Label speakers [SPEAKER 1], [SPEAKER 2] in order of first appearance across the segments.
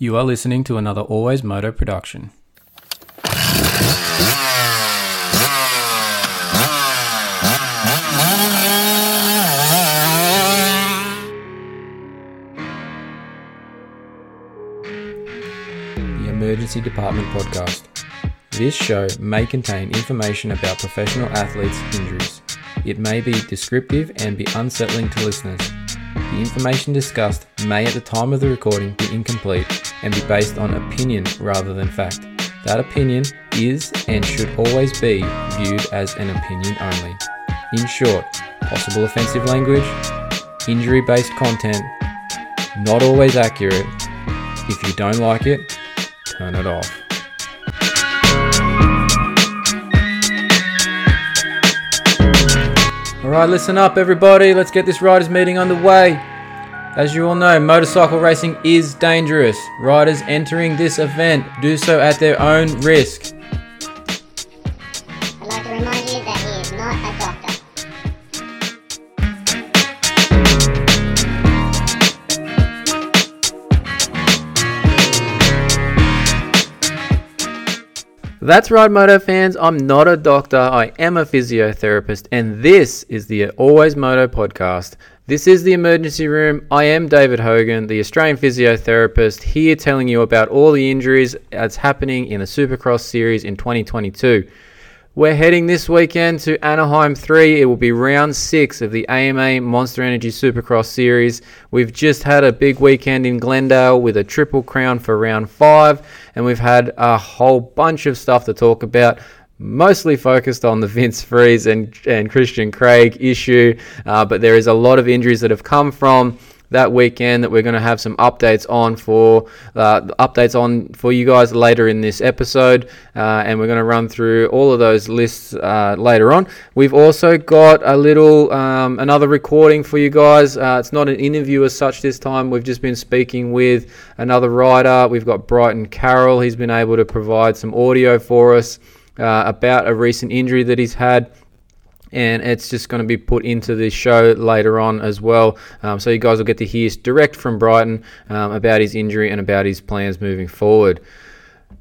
[SPEAKER 1] You are listening to another Always Moto production. The Emergency Department Podcast. This show may contain information about professional athletes' injuries. It may be descriptive and be unsettling to listeners. The information discussed may at the time of the recording be incomplete and be based on opinion rather than fact. That opinion is and should always be viewed as an opinion only. In short, possible offensive language, injury based content, not always accurate. If you don't like it, turn it off. All right, listen up, everybody. Let's get this riders' meeting underway. As you all know, motorcycle racing is dangerous. Riders entering this event do so at their own risk.
[SPEAKER 2] I'd like to remind you that he is not a doctor.
[SPEAKER 1] That's right, Moto fans. I'm not a doctor. I am a physiotherapist, and this is the Always Moto podcast. This is the emergency room. I am David Hogan, the Australian physiotherapist, here telling you about all the injuries that's happening in the Supercross series in 2022. We're heading this weekend to Anaheim 3. It will be round 6 of the AMA Monster Energy Supercross series. We've just had a big weekend in Glendale with a triple crown for round 5, and we've had a whole bunch of stuff to talk about. Mostly focused on the Vince Friese and, and Christian Craig issue, uh, but there is a lot of injuries that have come from that weekend that we're going to have some updates on for uh, updates on for you guys later in this episode, uh, and we're going to run through all of those lists uh, later on. We've also got a little um, another recording for you guys. Uh, it's not an interview as such this time. We've just been speaking with another rider. We've got Bryton Carroll. He's been able to provide some audio for us uh, about a recent injury that he's had and it's just going to be put into the show later on as well. Um, so you guys will get to hear direct from Bryton um, about his injury and about his plans moving forward.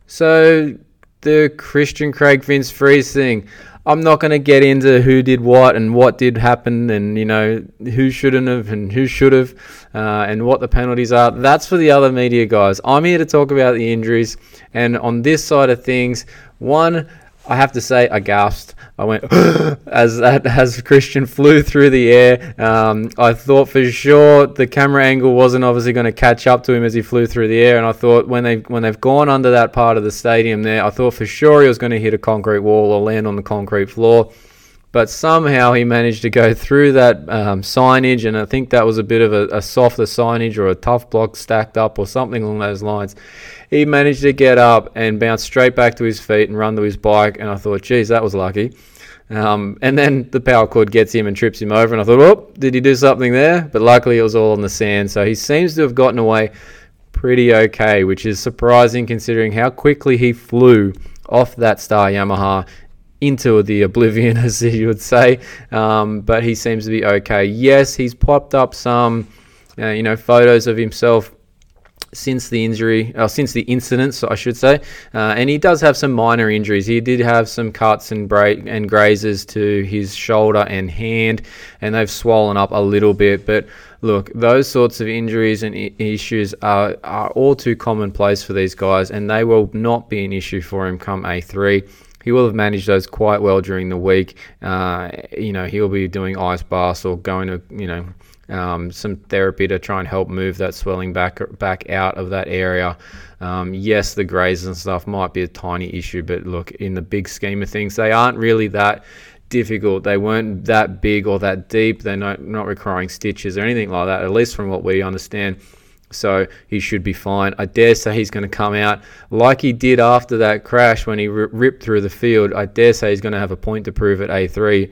[SPEAKER 1] So the Christian Craig Vince Friese thing. I'm not going to get into who did what and what did happen and you know who shouldn't have and who should have uh, and what the penalties are. That's for the other media guys. I'm here to talk about the injuries and on this side of things, one I have to say I gasped. I went as that as Christian flew through the air. Um, I thought for sure the camera angle wasn't obviously going to catch up to him as he flew through the air, and I thought when they when they've gone under that part of the stadium there, I thought for sure he was going to hit a concrete wall or land on the concrete floor. But somehow he managed to go through that um, signage, and I think that was a bit of a, a softer signage or a tough block stacked up or something along those lines he managed to get up and bounce straight back to his feet and run to his bike. And I thought, geez, that was lucky. Um, and then the power cord gets him and trips him over. And I thought, oh, did he do something there? But luckily it was all on the sand. So he seems to have gotten away pretty okay, which is surprising considering how quickly he flew off that Star Yamaha into the oblivion, as you would say. Um, but he seems to be okay. Yes, he's popped up some, uh, you know, photos of himself since the injury, or since the incidents, I should say. Uh, and he does have some minor injuries. He did have some cuts and break and grazes to his shoulder and hand, and they've swollen up a little bit. But look, those sorts of injuries and I- issues are, are all too commonplace for these guys, and they will not be an issue for him come A3 he will have managed those quite well during the week. Uh, you know, he'll be doing ice baths or going to, you know, um, some therapy to try and help move that swelling back back out of that area. Um, yes, the grazes and stuff might be a tiny issue, but look, in the big scheme of things, they aren't really that difficult. They weren't that big or that deep. They're not, not requiring stitches or anything like that, at least from what we understand. So he should be fine. I dare say he's going to come out like he did after that crash when he r- ripped through the field. I dare say he's going to have a point to prove at A3.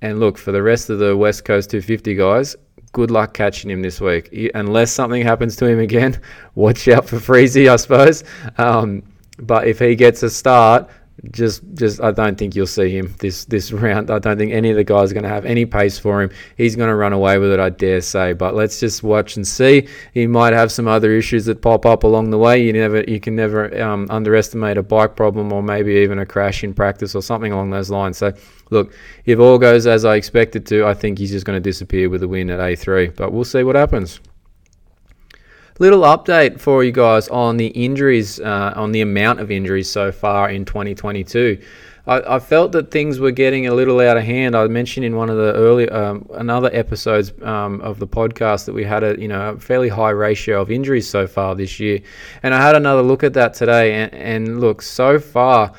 [SPEAKER 1] And look, for the rest of the West Coast 250 guys, good luck catching him this week. He, unless something happens to him again, watch out for Freezy, I suppose. Um, but if he gets a start, just just I don't think you'll see him this this round. I don't think any of the guys are going to have any pace for him. He's going to run away with it, I dare say. But let's just watch and see. He might have some other issues that pop up along the way. You never you can never um, underestimate a bike problem or maybe even a crash in practice or something along those lines. So look, if all goes as I expected to, I think he's just going to disappear with a win at A3. But we'll see what happens. Little update for you guys on the injuries, uh, on the amount of injuries so far in 2022. I, I, felt that things were getting a little out of hand. I mentioned in one of the early, um, another episodes um, of the podcast that we had a you know a fairly high ratio of injuries so far this year, and I had another look at that today, and, and look so far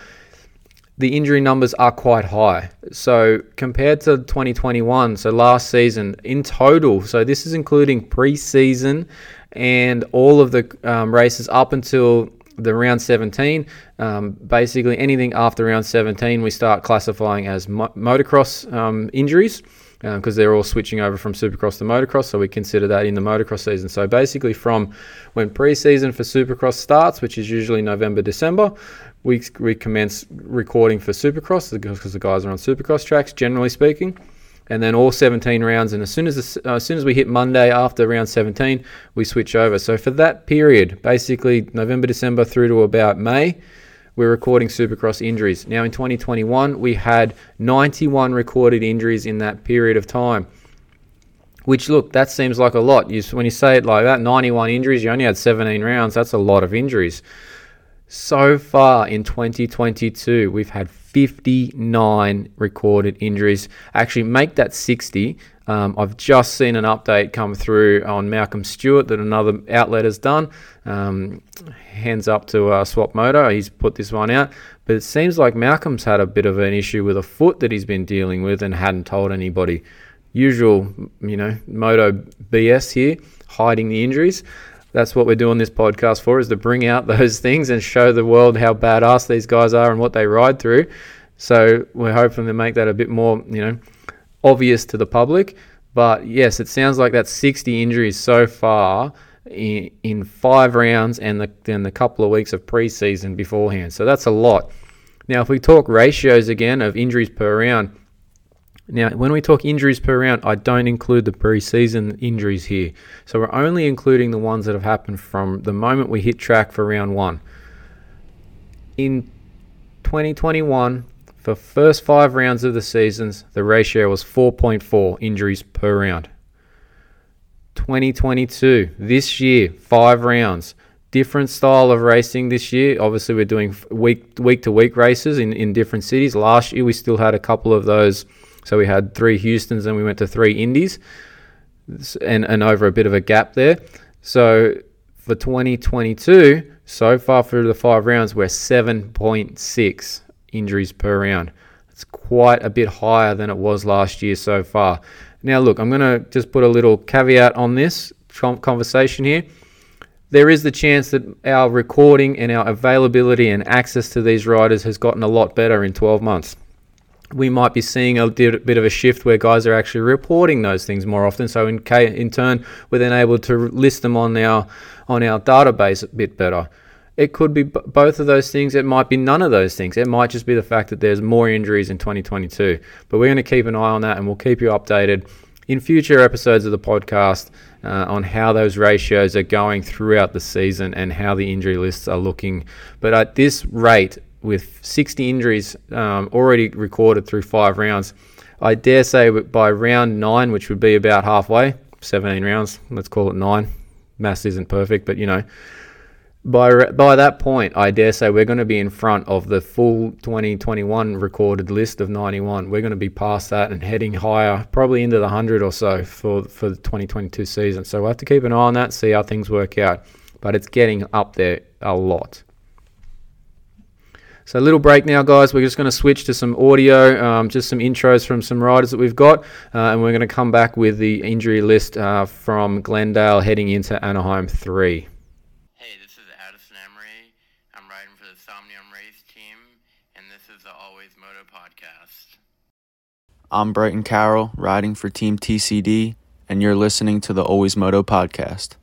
[SPEAKER 1] the injury numbers are quite high. So compared to 2021, so last season in total, so this is including preseason and all of the um, races up until the round 17. Um, basically, anything after round 17, we start classifying as mo- motocross um, injuries because uh, they're all switching over from supercross to motocross. So we consider that in the motocross season. So basically, from when preseason for supercross starts, which is usually November, December, we, we commence recording for supercross because the guys are on supercross tracks, generally speaking and then all 17 rounds. And as soon as the, as soon as we hit Monday after round 17, we switch over. So for that period, basically November, December through to about May, we're recording Supercross injuries. Now in 2021, we had 91 recorded injuries in that period of time. Which look, that seems like a lot. You, when you say it like that, 91 injuries, you only had 17 rounds. That's a lot of injuries. So far in 2022, we've had 59 recorded injuries. Actually, make that 60. Um, I've just seen an update come through on Malcolm Stewart that another outlet has done. Um, hands up to uh, Swapmoto. He's put this one out. But it seems like Malcolm's had a bit of an issue with a foot that he's been dealing with and hadn't told anybody. Usual, you know, Moto BS here, hiding the injuries that's what we're doing this podcast for is to bring out those things and show the world how badass these guys are and what they ride through. So we're hoping to make that a bit more, you know, obvious to the public. But yes, it sounds like that's 60 injuries so far in, in five rounds and the, then the couple of weeks of preseason beforehand. So that's a lot. Now, if we talk ratios again of injuries per round, now, when we talk injuries per round, I don't include the preseason injuries here. So we're only including the ones that have happened from the moment we hit track for round one. In 2021, for first five rounds of the seasons, the ratio was 4.4 injuries per round. 2022, this year, five rounds. Different style of racing this year. Obviously, we're doing week week to week races in, in different cities. Last year, we still had a couple of those so we had three Houstons, and we went to three Indies, and and over a bit of a gap there. So for 2022, so far through the five rounds, we're 7.6 injuries per round. It's quite a bit higher than it was last year so far. Now, look, I'm going to just put a little caveat on this conversation here. There is the chance that our recording and our availability and access to these riders has gotten a lot better in 12 months we might be seeing a bit of a shift where guys are actually reporting those things more often. So in, in turn, we're then able to list them on our on our database a bit better. It could be b- both of those things. It might be none of those things. It might just be the fact that there's more injuries in 2022. But we're going to keep an eye on that, and we'll keep you updated in future episodes of the podcast uh, on how those ratios are going throughout the season and how the injury lists are looking. But at this rate, with 60 injuries um, already recorded through five rounds. I dare say by round nine, which would be about halfway, 17 rounds, let's call it nine. Mass isn't perfect, but you know, by by that point, I dare say we're going to be in front of the full 2021 recorded list of 91. We're going to be past that and heading higher, probably into the 100 or so for for the 2022 season. So we'll have to keep an eye on that, see how things work out. But it's getting up there a lot. So a little break now, guys. We're just going to switch to some audio, um, just some intros from some riders that we've got, uh, and we're going to come back with the injury list uh, from Glendale heading into Anaheim 3.
[SPEAKER 3] Hey, this is Addison Emery. I'm riding for the Somnium Race Team, and this is the Always Moto Podcast.
[SPEAKER 4] I'm Bryton Carroll, riding for Team TCD, and you're listening to the Always Moto Podcast.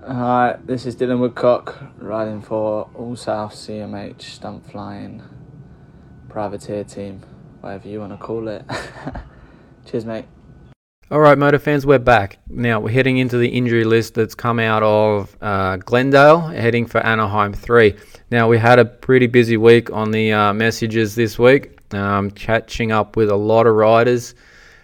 [SPEAKER 5] Hi, this is Dylan Woodcock riding for All South CMH Stunt Flying. privateer team, whatever you want to call it. Cheers, mate.
[SPEAKER 1] All right, motor fans, we're back. Now we're heading into the injury list that's come out of uh, Glendale, heading for Anaheim 3. Now, we had a pretty busy week on the uh, messages this week, um, catching up with a lot of riders,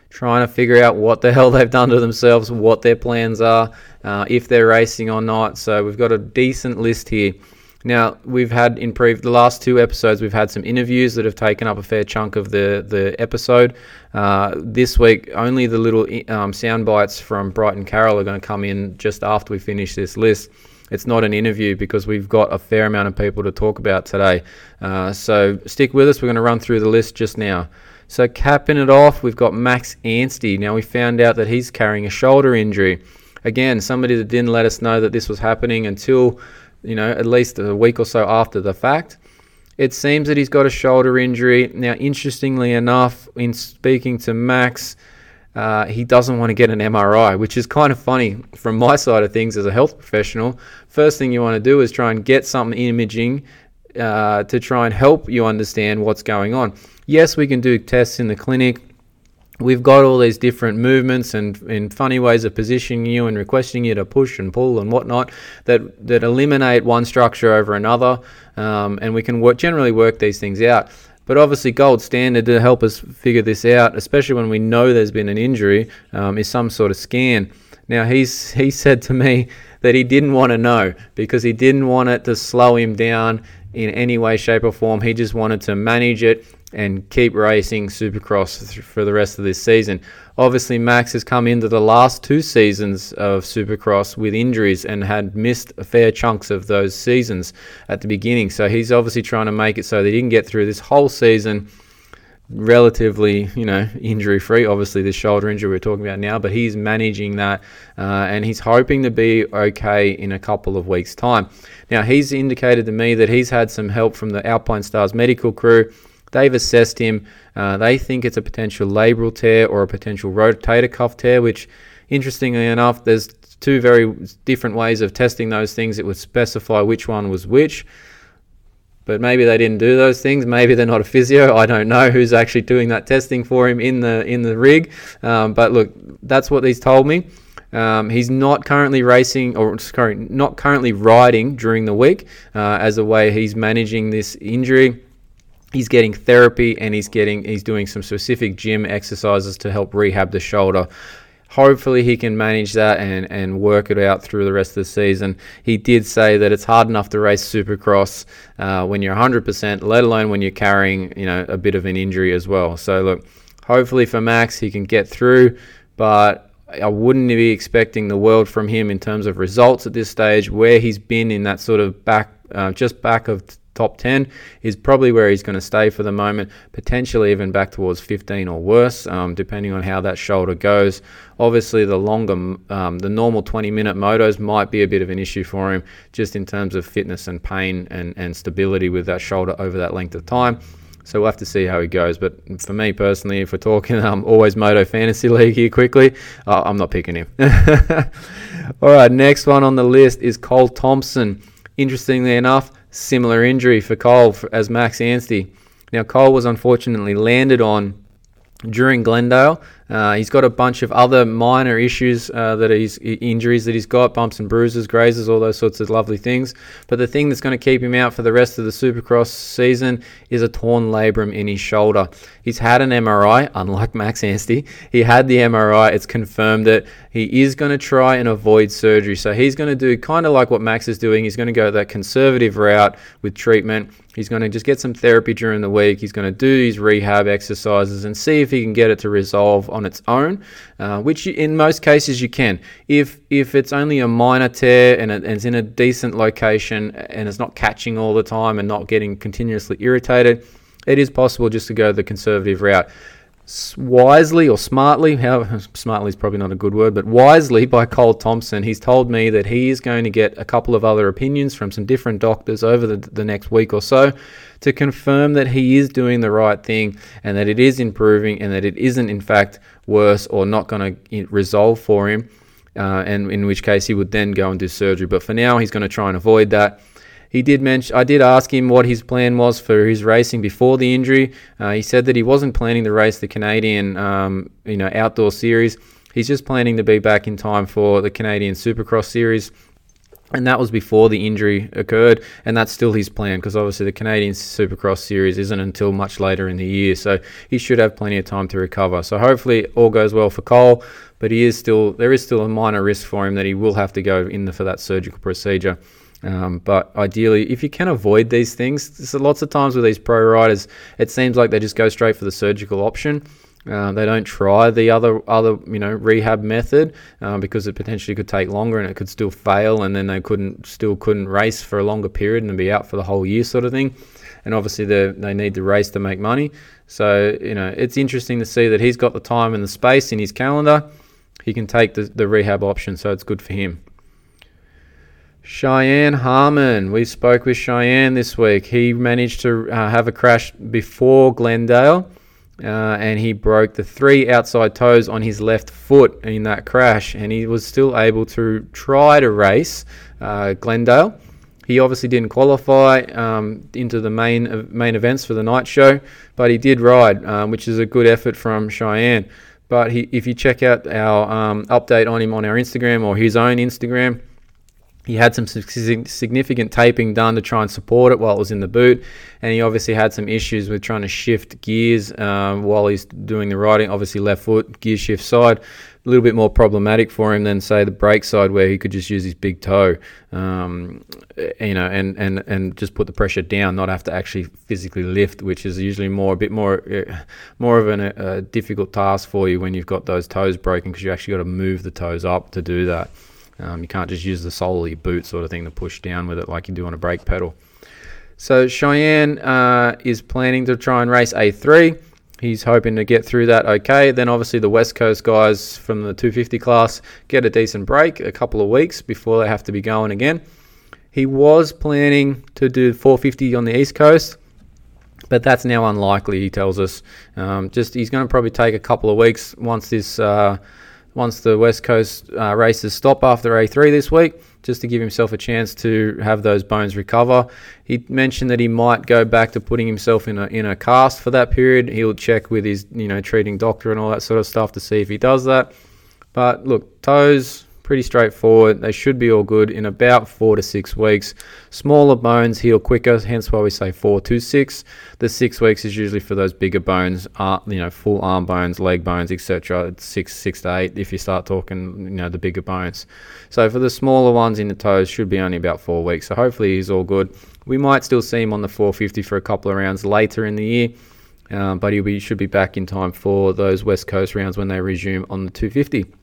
[SPEAKER 1] trying to figure out what the hell they've done to themselves, what their plans are, uh, if they're racing or not. So, we've got a decent list here. Now we've had in pre- the last two episodes, we've had some interviews that have taken up a fair chunk of the the episode. Uh, this week, only the little um, sound bites from Bryton Carroll are going to come in just after we finish this list. It's not an interview because we've got a fair amount of people to talk about today. Uh, so stick with us. We're going to run through the list just now. So capping it off, we've got Max Anstie. Now we found out that he's carrying a shoulder injury. Again, somebody that didn't let us know that this was happening until you know, at least a week or so after the fact. It seems that he's got a shoulder injury. Now, interestingly enough, in speaking to Max, uh, he doesn't want to get an MRI, which is kind of funny from my side of things as a health professional. First thing you want to do is try and get some imaging uh, to try and help you understand what's going on. Yes, we can do tests in the clinic we've got all these different movements and, and funny ways of positioning you and requesting you to push and pull and whatnot that, that eliminate one structure over another. Um, and we can work, generally work these things out. But obviously, gold standard to help us figure this out, especially when we know there's been an injury, um, is some sort of scan. Now, he's he said to me that he didn't want to know because he didn't want it to slow him down in any way, shape, or form. He just wanted to manage it and keep racing Supercross for the rest of this season. Obviously, Max has come into the last two seasons of Supercross with injuries and had missed a fair chunks of those seasons at the beginning. So he's obviously trying to make it so that he can get through this whole season relatively, you know, injury free. Obviously, the shoulder injury we're talking about now, but he's managing that uh, and he's hoping to be okay in a couple of weeks' time. Now, he's indicated to me that he's had some help from the Alpinestars medical crew They've assessed him. Uh, they think it's a potential labral tear or a potential rotator cuff tear, which, interestingly enough, there's two very different ways of testing those things. It would specify which one was which. But maybe they didn't do those things. Maybe they're not a physio. I don't know who's actually doing that testing for him in the in the rig. Um, but look, that's what he's told me. Um, he's not currently racing or sorry, not currently riding during the week uh, as a way he's managing this injury he's getting therapy and he's getting he's doing some specific gym exercises to help rehab the shoulder hopefully he can manage that and, and work it out through the rest of the season. He did say that it's hard enough to race Supercross uh, when you're 100%, let alone when you're carrying you know a bit of an injury as well. So look, hopefully for Max he can get through, but I wouldn't be expecting the world from him in terms of results at this stage. Where he's been in that sort of back, uh, just back of top 10 is probably where he's going to stay for the moment, potentially even back towards 15 or worse, um, depending on how that shoulder goes. Obviously, the longer, um, the normal 20 minute motos might be a bit of an issue for him just in terms of fitness and pain and, and stability with that shoulder over that length of time. So we'll have to see how he goes. But for me personally, if we're talking um, always Moto Fantasy League here quickly, uh, I'm not picking him. All right, next one on the list is Cole Thompson. Interestingly enough, similar injury for Cole as Max Anstie. Now, Cole was unfortunately landed on during Glendale. Uh, he's got a bunch of other minor issues uh, that he's injuries that he's got, bumps and bruises, grazes, all those sorts of lovely things. But the thing that's going to keep him out for the rest of the Supercross season is a torn labrum in his shoulder. He's had an MRI, unlike Max Anstie. He had the MRI. It's confirmed that he is going to try and avoid surgery. So he's going to do kind of like what Max is doing. He's going to go that conservative route with treatment. He's going to just get some therapy during the week. He's going to do his rehab exercises and see if he can get it to resolve on its own, uh, which in most cases you can. If if it's only a minor tear and it's in a decent location and it's not catching all the time and not getting continuously irritated, it is possible just to go the conservative route wisely or smartly, how smartly is probably not a good word, but wisely by Cole Thompson. He's told me that he is going to get a couple of other opinions from some different doctors over the, the next week or so to confirm that he is doing the right thing and that it is improving and that it isn't, in fact, worse or not going to resolve for him. Uh, and in which case he would then go and do surgery. But for now, he's going to try and avoid that. He did mention. I did ask him what his plan was for his racing before the injury. Uh, he said that he wasn't planning to race the Canadian, um, you know, outdoor series. He's just planning to be back in time for the Canadian Supercross series. And that was before the injury occurred, and that's still his plan because obviously the Canadian Supercross series isn't until much later in the year, so he should have plenty of time to recover. So hopefully all goes well for Cole, but he is still there is still a minor risk for him that he will have to go in the, for that surgical procedure. Um, but ideally, if you can avoid these things, so lots of times with these pro riders, it seems like they just go straight for the surgical option. Uh, they don't try the other other you know rehab method uh, because it potentially could take longer and it could still fail and then they couldn't still couldn't race for a longer period and be out for the whole year sort of thing. And obviously they they need to race to make money. So you know it's interesting to see that he's got the time and the space in his calendar. He can take the, the rehab option, so it's good for him. Cheyenne Harmon. We spoke with Cheyenne this week. He managed to uh, have a crash before Glendale. Uh, and he broke the three outside toes on his left foot in that crash, and he was still able to try to race uh, Glendale. He obviously didn't qualify um, into the main uh, main events for the night show, but he did ride, um, which is a good effort from Cheyenne. But he, if you check out our um, update on him on our Instagram or his own Instagram, he had some significant taping done to try and support it while it was in the boot, and he obviously had some issues with trying to shift gears um, while he's doing the riding. Obviously, left foot gear shift side, a little bit more problematic for him than say the brake side where he could just use his big toe, um, you know, and, and and just put the pressure down, not have to actually physically lift, which is usually more a bit more uh, more of an, a difficult task for you when you've got those toes broken because you actually got to move the toes up to do that. Um, you can't just use the sole of your boot sort of thing to push down with it like you do on a brake pedal. So Cheyenne uh, is planning to try and race A3. He's hoping to get through that okay. Then obviously the West Coast guys from the 250 class get a decent break a couple of weeks before they have to be going again. He was planning to do 450 on the East Coast, but that's now unlikely. He tells us. Um, just he's going to probably take a couple of weeks once this. Uh, once the West Coast uh, races stop after A3 this week, just to give himself a chance to have those bones recover. He mentioned that he might go back to putting himself in a in a cast for that period. He'll check with his you know treating doctor and all that sort of stuff to see if he does that. But look, toes pretty straightforward. They should be all good in about four to six weeks. Smaller bones heal quicker, hence why we say four to six. The six weeks is usually for those bigger bones, uh, you know, full arm bones, leg bones, etc. It's six, six to eight if you start talking, you know, the bigger bones. So for the smaller ones in the toes, should be only about four weeks. So hopefully he's all good. We might still see him on the 450 for a couple of rounds later in the year. Um, but he should be back in time for those West Coast rounds when they resume on the 250.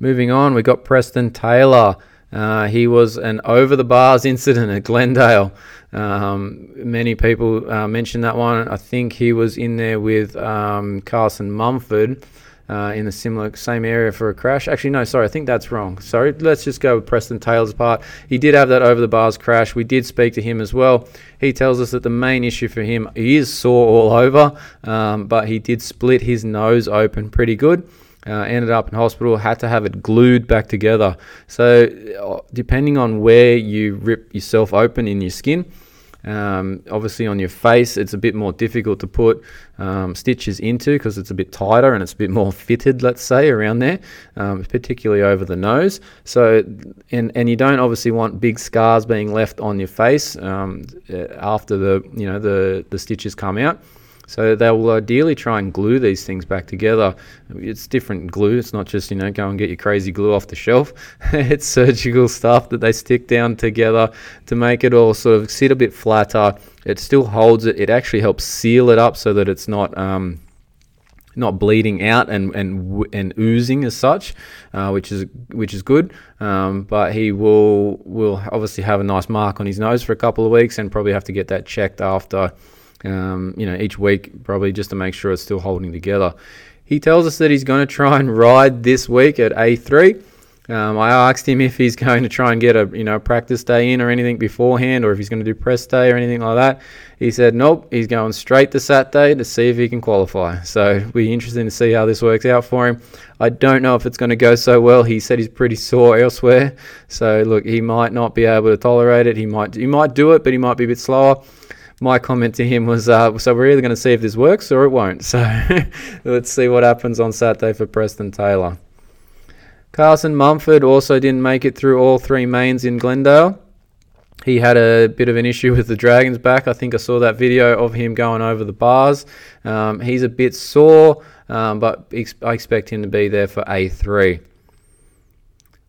[SPEAKER 1] Moving on, we got Preston Taylor. Uh, he was an over the bars incident at Glendale. Um, many people uh, mentioned that one. I think he was in there with um, Carson Mumford uh, in the similar same area for a crash. Actually, no, sorry, I think that's wrong. Sorry, let's just go with Preston Taylor's part. He did have that over the bars crash. We did speak to him as well. He tells us that the main issue for him he is sore all over, um, but he did split his nose open pretty good. Uh, ended up in hospital, had to have it glued back together. So, uh, depending on where you rip yourself open in your skin, um, obviously on your face, it's a bit more difficult to put um, stitches into because it's a bit tighter and it's a bit more fitted, let's say, around there, um, particularly over the nose. So, and and you don't obviously want big scars being left on your face um, uh, after the you know the the stitches come out. So they will ideally try and glue these things back together. It's different glue. It's not just, you know, go and get your crazy glue off the shelf. it's surgical stuff that they stick down together to make it all sort of sit a bit flatter. It still holds it. It actually helps seal it up so that it's not. Um, not bleeding out and and and oozing as such, uh, which is which is good. Um, but he will will obviously have a nice mark on his nose for a couple of weeks and probably have to get that checked after um, you know, each week, probably just to make sure it's still holding together. He tells us that he's going to try and ride this week at A3. Um, I asked him if he's going to try and get a you know practice day in or anything beforehand, or if he's going to do press day or anything like that. He said nope, he's going straight to Saturday to see if he can qualify. So it'll be interesting to see how this works out for him. I don't know if it's going to go so well. He said he's pretty sore elsewhere, so look, he might not be able to tolerate it. He might he might do it, but he might be a bit slower my comment to him was, uh, so we're either going to see if this works or it won't. So let's see what happens on Saturday for Preston Taylor. Carson Mumford also didn't make it through all three mains in Glendale. He had a bit of an issue with the Dragon's back. I think I saw that video of him going over the bars. Um, he's a bit sore, um, but ex- I expect him to be there for A3.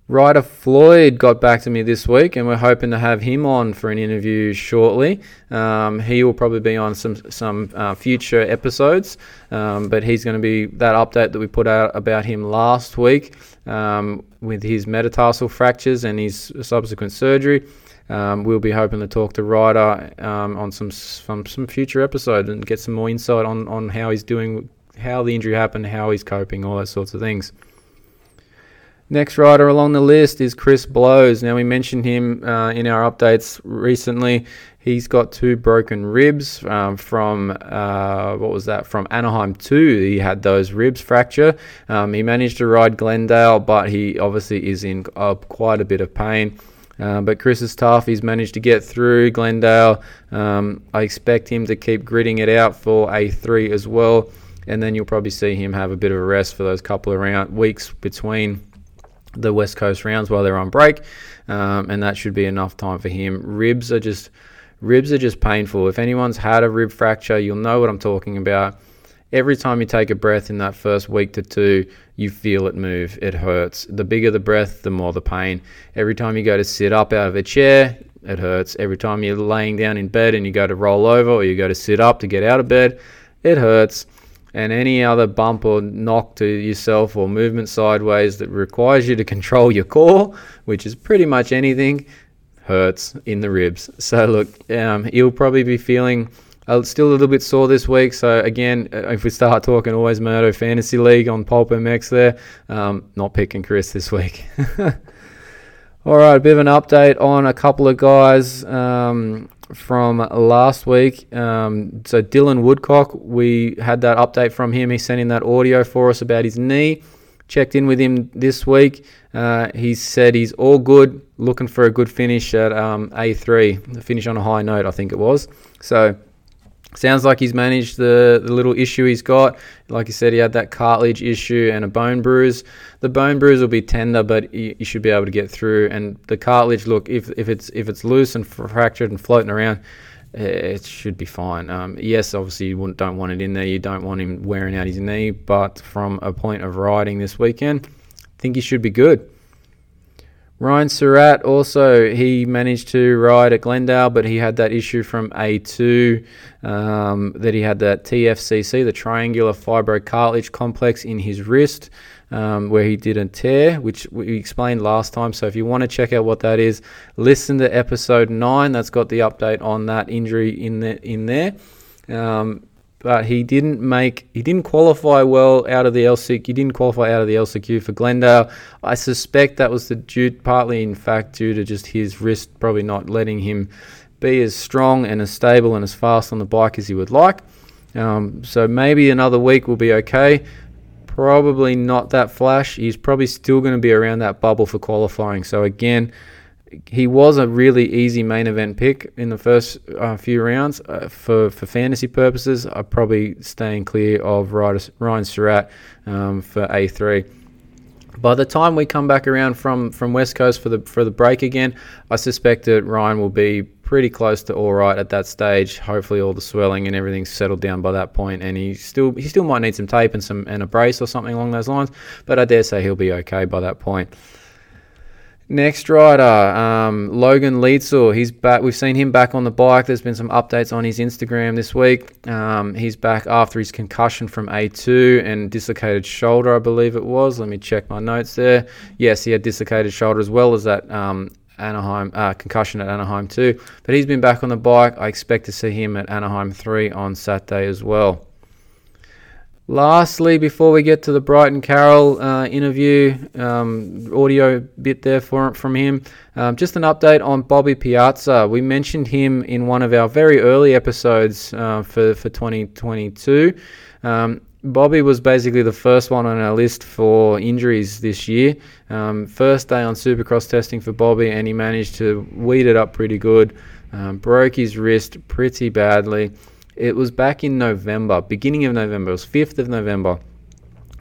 [SPEAKER 1] Ryder Floyd got back to me this week, and we're hoping to have him on for an interview shortly. Um, he will probably be on some some uh, future episodes, um, but he's going to be that update that we put out about him last week um, with his metatarsal fractures and his subsequent surgery. Um, we'll be hoping to talk to Ryder um, on some, some some future episode and get some more insight on on how he's doing, how the injury happened, how he's coping, all those sorts of things. Next rider along the list is Chris Blows. Now, we mentioned him uh, in our updates recently. He's got two broken ribs um, from, uh, what was that, from Anaheim 2. He had those ribs fracture. Um, he managed to ride Glendale, but he obviously is in uh, quite a bit of pain. Uh, but Chris is tough. He's managed to get through Glendale. Um, I expect him to keep gritting it out for A3 as well. And then you'll probably see him have a bit of a rest for those couple of round weeks between the West Coast rounds while they're on break, um, and that should be enough time for him. Ribs are just ribs are just painful. If anyone's had a rib fracture, you'll know what I'm talking about. Every time you take a breath in that first week to two, you feel it move. It hurts. The bigger the breath, the more the pain. Every time you go to sit up out of a chair, it hurts. Every time you're laying down in bed and you go to roll over or you go to sit up to get out of bed, it hurts and any other bump or knock to yourself or movement sideways that requires you to control your core, which is pretty much anything, hurts in the ribs. So look, um, you'll probably be feeling uh, still a little bit sore this week. So again, uh, if we start talking always Moto Fantasy League on PulpMX there, um, not picking Chris this week. All right, a bit of an update on a couple of guys. Um, from last week. Um, so Dylan Woodcock, we had that update from him. He sent in that audio for us about his knee. Checked in with him this week. Uh, he said he's all good, looking for a good finish at um, A3, finish on a high note, I think it was. So Sounds like he's managed the, the little issue he's got. Like you said, he had that cartilage issue and a bone bruise. The bone bruise will be tender, but you, should be able to get through. And the cartilage, look, if, if it's if it's loose and fractured and floating around, eh, it should be fine. Um, yes, obviously you don't want it in there. You don't want him wearing out his knee. But from a point of riding this weekend, I think he should be good. Ryan Surratt also he managed to ride at Glendale, but he had that issue from A2 um, that he had that TFCC, the triangular fibrocartilage complex in his wrist, um, where he did a tear, which we explained last time. So if you want to check out what that is, listen to episode nine. That's got the update on that injury in the, in there. Um, but he didn't make he didn't qualify well out of the LCQ. He didn't qualify out of the LCQ for Glendale. I suspect that was the due partly in fact due to just his wrist probably not letting him be as strong and as stable and as fast on the bike as he would like. Um, so maybe another week will be okay. Probably not that flash. He's probably still going to be around that bubble for qualifying. So again, he was a really easy main event pick in the first uh, few rounds. Uh, for, for fantasy purposes, I'm probably staying clear of Ryan Surratt um, for A3. By the time we come back around from, from West Coast for the for the break again, I suspect that Ryan will be pretty close to all right at that stage. Hopefully, all the swelling and everything's settled down by that point, and he still he still might need some tape and some and a brace or something along those lines. But I dare say he'll be okay by that point. Next rider, um, Logan Leitzel. He's back. We've seen him back on the bike. There's been some updates on his Instagram this week. Um, he's back after his concussion from A2 and dislocated shoulder, I believe it was. Let me check my notes there. Yes, he had dislocated shoulder as well as that um, Anaheim uh, concussion at Anaheim 2. But he's been back on the bike. I expect to see him at Anaheim 3 on Saturday as well. Lastly, before we get to the Bryton Carroll uh, interview, um, audio bit there for, from him, um, just an update on Bobby Piazza. We mentioned him in one of our very early episodes uh, for, for 2022. Um, Bobby was basically the first one on our list for injuries this year. Um, first day on Supercross testing for Bobby, and he managed to weed it up pretty good. Um, broke his wrist pretty badly. It was back in November, beginning of November. It was 5th of November.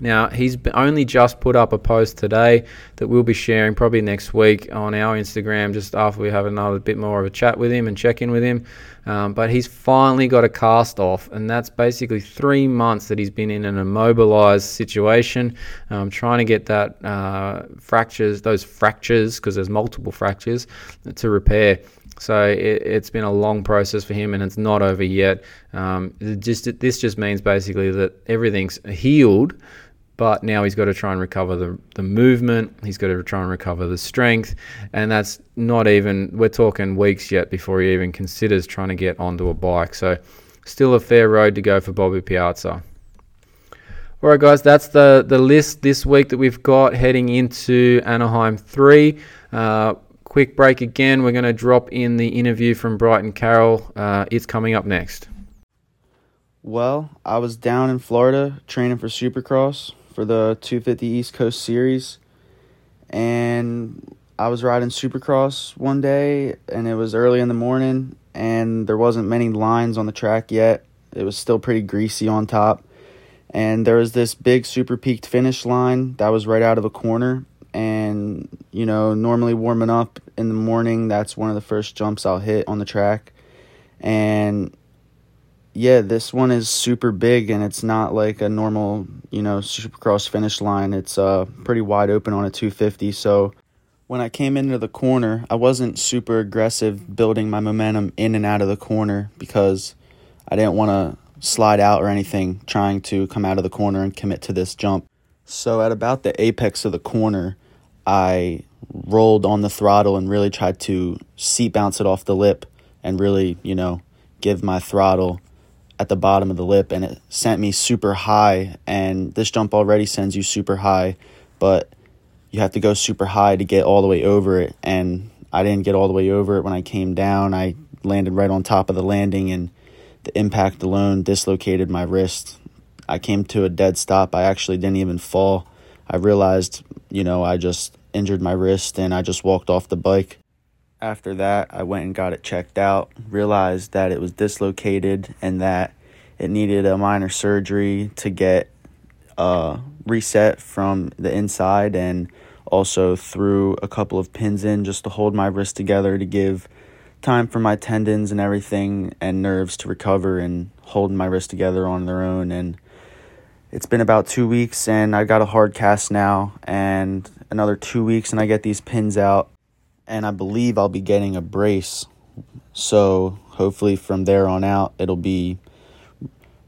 [SPEAKER 1] Now, he's only just put up a post today that we'll be sharing probably next week on our Instagram, just after we have another bit more of a chat with him and check in with him. Um, but he's finally got a cast off, and that's basically three months that he's been in an immobilized situation, um, trying to get that uh, fractures, those fractures, because there's multiple fractures, to repair. So it, has been a long process for him, and it's not over yet. Um, just this just means basically that everything's healed, but now he's got to try and recover the the movement. He's got to try and recover the strength, and that's not even. We're talking weeks yet before he even considers trying to get onto a bike. So still a fair road to go for Bobby Piazza. All right, guys, that's the, the list this week that we've got heading into Anaheim 3. Uh, quick break again. We're going to drop in the interview from Bryton Carroll. Uh, it's coming up next.
[SPEAKER 4] Well, I was down in Florida training for Supercross for the 250 East Coast Series, and I was riding Supercross one day, and it was early in the morning, and there wasn't many lines on the track yet. It was still pretty greasy on top, and there was this big super peaked finish line that was right out of a corner, and you know normally warming up in the morning that's one of the first jumps i'll hit on the track. And yeah this one is super big and it's not like a normal you know supercross finish line. It's uh pretty wide open on a 250 so when i came into the corner i wasn't super aggressive building my momentum in and out of the corner because i didn't want to slide out or anything trying to come out of the corner and commit to this jump. So at about the apex of the corner, I rolled on the throttle and really tried to seat bounce it off the lip and really, you know, give my throttle at the bottom of the lip and it sent me super high and this jump already sends you super high, but you have to go super high to get all the way over it and I didn't get all the way over it when I came down. I landed right on top of the landing and the impact alone dislocated my wrist I came to a dead stop. I actually didn't even fall. I realized, you know, I just injured my wrist and I just walked off the bike. After that, I went and got it checked out, realized that it was dislocated and that it needed a minor surgery to get uh, reset from the inside and also threw a couple of pins in just to hold my wrist together to give time for my tendons and everything and nerves to recover and hold my wrist together on their own and it's been about two weeks and I got a hard cast now, and another two weeks and I get these pins out, and I believe I'll be getting a brace. So hopefully from there on out, it'll be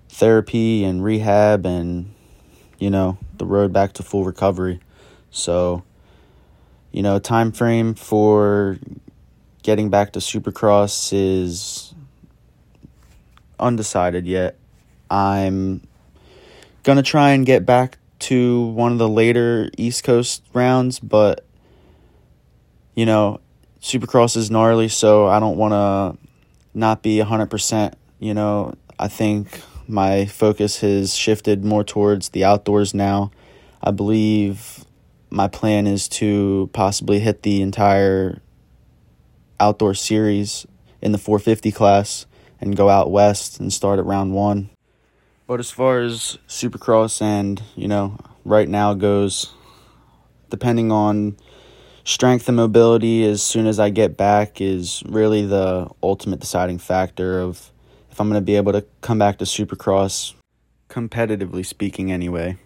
[SPEAKER 4] therapy and rehab and you know the road back to full recovery. So you know time frame for getting back to Supercross is undecided yet. I'm gonna try and get back to one of the later East Coast rounds, but you know, Supercross is gnarly, so I don't want to not be 100%. You know, I think my focus has shifted more towards the outdoors now. I believe my plan is to possibly hit the entire outdoor series in the 450 class and go out west and start at round one. But as far as Supercross and, you know, right now goes, depending on strength and mobility as soon as I get back is really the ultimate deciding factor of if I'm going to be able to come back to Supercross, competitively speaking, anyway.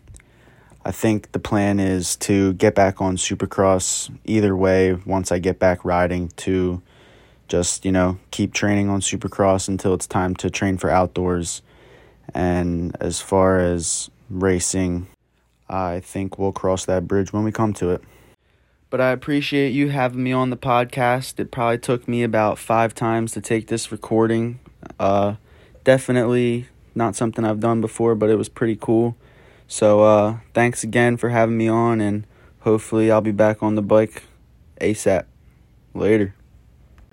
[SPEAKER 4] I think the plan is to get back on Supercross either way once I get back riding to just, you know, keep training on Supercross until it's time to train for outdoors and as far as racing, I think we'll cross that bridge when we come to it. But I appreciate you having me on the podcast. It probably took me about five times to take this recording. Uh, definitely Not something I've done before, but it was pretty cool. So uh, thanks again for having me on, and hopefully I'll be back on the bike ASAP. Later.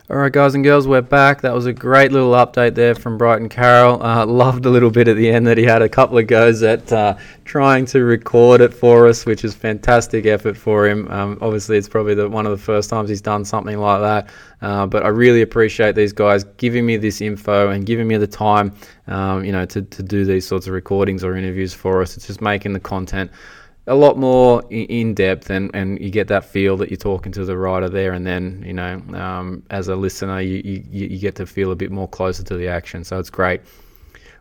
[SPEAKER 1] All right, guys and girls, we're back. That was a great little update there from Bryton Carroll. Uh, loved a little bit at the end that he had a couple of goes at uh, trying to record it for us, which is fantastic effort for him. Um, obviously, it's probably the, one of the first times he's done something like that. Uh, but I really appreciate these guys giving me this info and giving me the time, um, you know, to, to do these sorts of recordings or interviews for us. It's just making the content a lot more in depth and, and you get that feel that you're talking to the writer there and then you know um, as a listener you, you, you get to feel a bit more closer to the action. So it's great.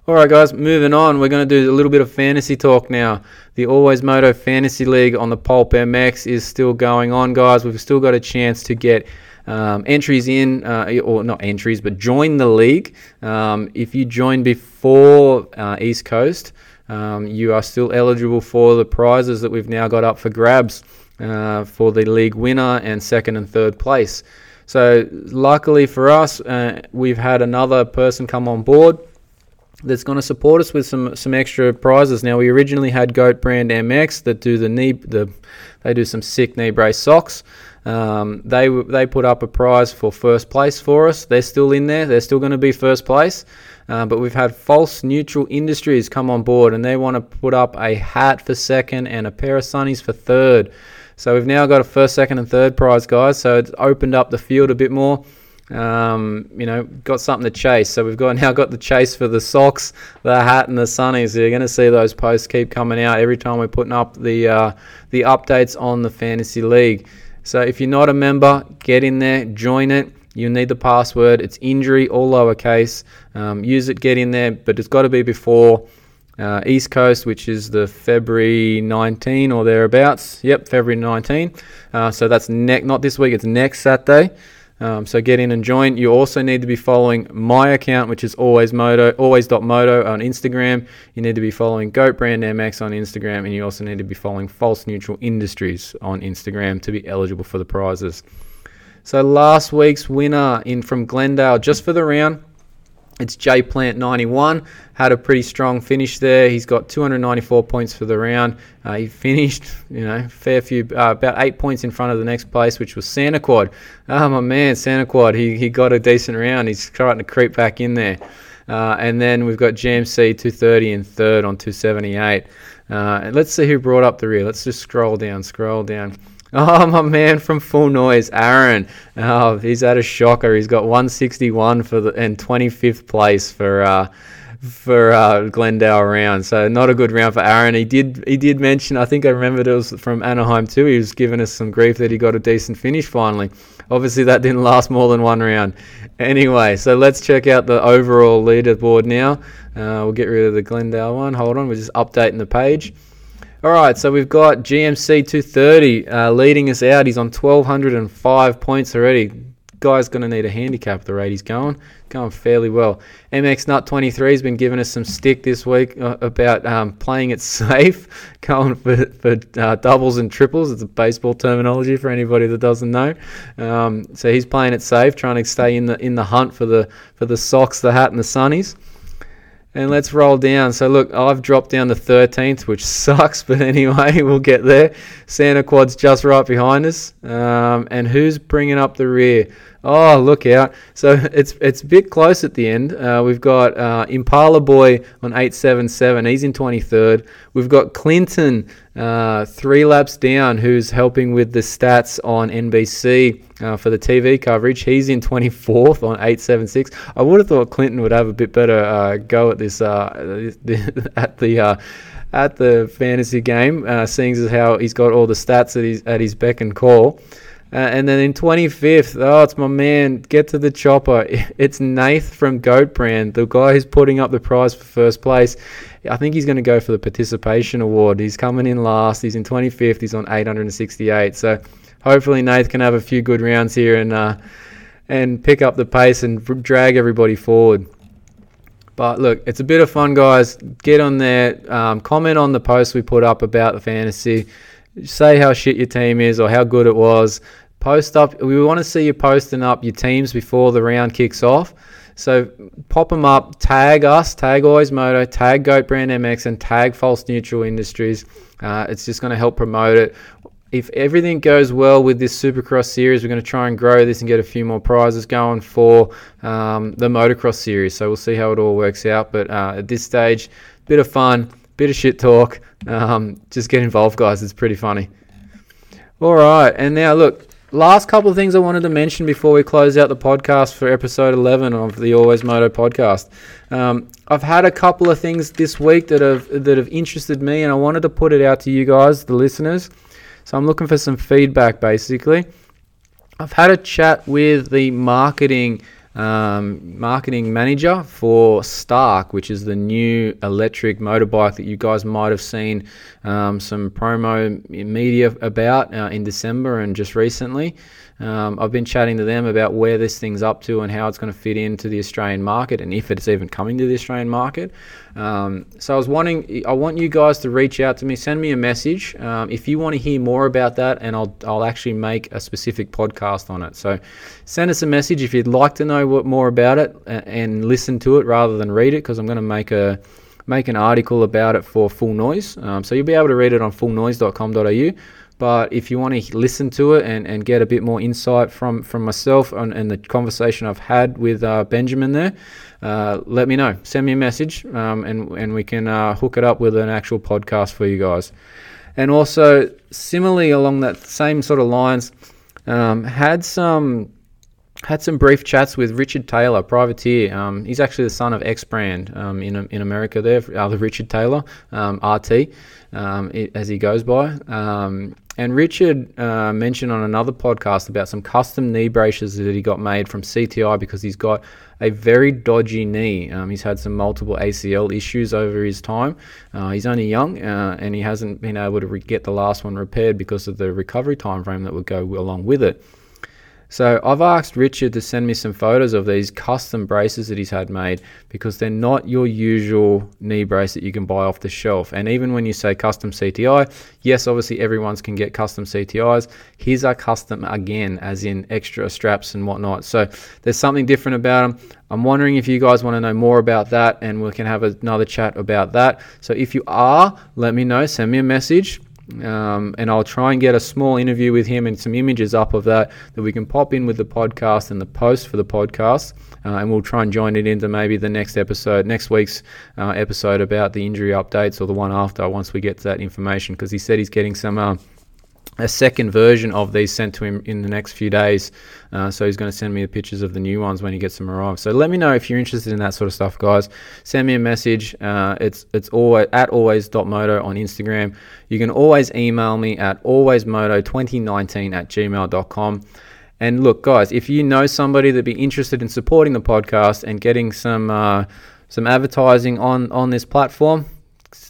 [SPEAKER 1] All right guys moving on. We're going to do a little bit of fantasy talk now. The always moto fantasy league on the PulpMX is still going on guys. We've still got a chance to get um, entries in, uh, or not entries, but join the league. Um, if you join before uh, East Coast, um, you are still eligible for the prizes that we've now got up for grabs uh, for the league winner and second and third place. So, luckily for us, uh, we've had another person come on board that's going to support us with some some extra prizes. Now, we originally had Goat Brand MX that do the knee the they do some sick knee brace socks. Um, they they put up a prize for first place for us. They're still in there. They're still going to be first place. Uh, but we've had False Neutral Industries come on board and they want to put up a hat for second and a pair of sunnies for third. So we've now got a first, second, and third prize, guys. So it's opened up the field a bit more. Um, you know, got something to chase. So we've got now got the chase for the socks, the hat, and the sunnies. You're going to see those posts keep coming out every time we're putting up the uh, the updates on the fantasy league. So if you're not a member, get in there, join it. You'll need the password. It's injury, all lowercase. Um, use it, get in there, but it's got to be before uh, East Coast, which is the February 19 or thereabouts. Yep, February 19. Uh, so that's ne- not this week, it's next Saturday. Um, so get in and join. You also need to be following my account, which is always moto, always.moto on Instagram. You need to be following Goat Brand MX on Instagram, and you also need to be following False Neutral Industries on Instagram to be eligible for the prizes. So last week's winner in from Glendale, just for the round, it's J Plant 91. Had a pretty strong finish there. He's got 294 points for the round. Uh, he finished, you know, fair few, uh, about eight points in front of the next place, which was Santa Quad. Oh my man, Santa Quad. He he got a decent round. He's starting to creep back in there. Uh, and then we've got GMC 230 in third on 278. Uh, and let's see who brought up the rear. Let's just scroll down, scroll down. Oh, my man from Full Noise, Aaron. Oh, he's had a shocker. He's got 161 for the and 25th place for uh, for uh, Glendale round. So not a good round for Aaron. He did he did mention. I think I remembered it was from Anaheim too. He was giving us some grief that he got a decent finish finally. Obviously, that didn't last more than one round. Anyway, so let's check out the overall leaderboard now. Uh, we'll get rid of the Glendale one. Hold on, we're just updating the page. All right, so we've got GMC 230 uh, leading us out. He's on 1,205 points already. Guy's going to need a handicap the rate he's going. Going fairly well. MX Nut 23 has been giving us some stick this week uh, about um, playing it safe, going for, for uh, doubles and triples. It's a baseball terminology for anybody that doesn't know. Um, so he's playing it safe, trying to stay in the in the hunt for the for the socks, the hat, and the sunnies. And let's roll down. So look, I've dropped down to 13th, which sucks, but anyway, we'll get there. Santa Quad's just right behind us. Um, and who's bringing up the rear? Oh, look out! So it's it's a bit close at the end. Uh, we've got uh, Impala Boy on 877. He's in 23rd. We've got Clinton uh, three laps down, who's helping with the stats on NBC uh, for the TV coverage. He's in 24th on 876. I would have thought Clinton would have a bit better uh, go at this uh, at the at the fantasy game, seeing as how he's got all the stats at his at his beck and call. Uh, and then in 25th, oh, it's my man. Get to the chopper. It's Nath from Goat Brand, the guy who's putting up the prize for first place. I think he's going to go for the participation award. He's coming in last. He's in 25th. He's on 868. So hopefully Nath can have a few good rounds here and uh, and pick up the pace and drag everybody forward. But look, it's a bit of fun, guys. Get on there. Um, comment on the post we put up about the fantasy say how shit your team is or how good it was. post up. We want to see you posting up your teams before the round kicks off. So pop them up, tag us, tag Always Moto, tag Goat Brand MX, and tag False Neutral Industries. Uh, it's just going to help promote it. If everything goes well with this Supercross series, we're going to try and grow this and get a few more prizes going for um, the Motocross series. So we'll see how it all works out. But uh, at this stage, bit of fun, bit of shit talk. Um, just get involved, guys. It's pretty funny. All right, and now look, last couple of things I wanted to mention before we close out the podcast for episode 11 of the Always Moto podcast. Um, I've had a couple of things this week that have that have interested me, and I wanted to put it out to you guys, the listeners. So I'm looking for some feedback, basically. I've had a chat with the marketing um, marketing manager for Stark, which is the new electric motorbike that you guys might have seen um, some promo media about uh, in December and just recently. Um, I've been chatting to them about where this thing's up to and how it's going to fit into the Australian market and if it's even coming to the Australian market. Um, so I was wanting, I want you guys to reach out to me, send me a message um, if you want to hear more about that, and I'll I'll actually make a specific podcast on it. So send us a message if you'd like to know what more about it and, and listen to it rather than read it, because I'm going to make a make an article about it for Full Noise. Um, so you'll be able to read it on fullnoise.com.au. But if you want to listen to it and, and get a bit more insight from, from myself and, and the conversation I've had with uh, Benjamin there, uh, let me know. Send me a message um, and, and we can uh, hook it up with an actual podcast for you guys. And also, similarly, along that same sort of lines, um, had some had some brief chats with Richard Taylor, privateer. Um, he's actually the son of X Brand um, in in America. There, uh, the Richard Taylor, um, RT, um, it, as he goes by. And Richard uh, mentioned on another podcast about some custom knee braces that he got made from CTI because he's got a very dodgy knee. Um, he's had some multiple ACL issues over his time. Uh, he's only young uh, and he hasn't been able to re- get the last one repaired because of the recovery time frame that would go along with it. So I've asked Richard to send me some photos of these custom braces that he's had made because they're not your usual knee brace that you can buy off the shelf. And even when you say custom CTI, yes, obviously everyone's can get custom CTIs. His are custom again, as in extra straps and whatnot. So there's something different about them. I'm wondering if you guys want to know more about that and we can have another chat about that. So if you are, let me know, send me a message um, and I'll try and get a small interview with him and some images up of that that we can pop in with the podcast and the post for the podcast. Uh, and we'll try and join it into maybe the next episode, next week's uh, episode about the injury updates or the one after once we get that information because he said he's getting some. Uh, a second version of these sent to him in the next few days. Uh, so he's going to send me the pictures of the new ones when he gets them arrived. So let me know if you're interested in that sort of stuff, guys. Send me a message. Uh, it's it's always at always.moto on Instagram. You can always email me at alwaysmoto2019 at gmail.com. And look, guys, if you know somebody that'd be interested in supporting the podcast and getting some uh, some advertising on on this platform,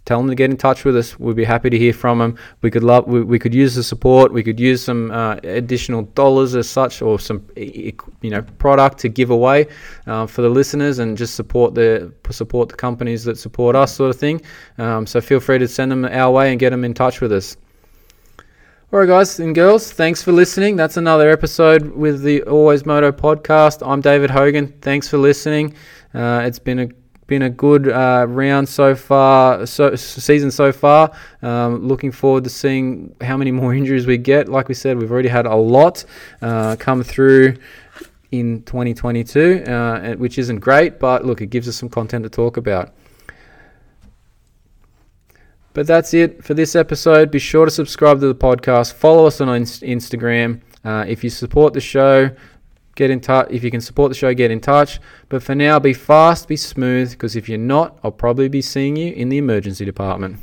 [SPEAKER 1] tell them to get in touch with us. We'd be happy to hear from them. We could love, we, we could use the support. We could use some uh, additional dollars as such, or some you know product to give away uh, for the listeners, and just support the support the companies that support us, sort of thing. Um, so feel free to send them our way and get them in touch with us. All right, guys and girls, thanks for listening. That's another episode with the Always Moto podcast. I'm David Hogan. Thanks for listening. Uh, it's been a been a good uh, round so far, so season so far. Um, looking forward to seeing how many more injuries we get. Like we said, we've already had a lot uh, come through in 2022, uh, which isn't great, but look, it gives us some content to talk about. But that's it for this episode. Be sure to subscribe to the podcast. Follow us on Instagram. Uh, if you support the show, get in touch. If you can support the show, get in touch. But for now, be fast, be smooth, because if you're not, I'll probably be seeing you in the emergency department.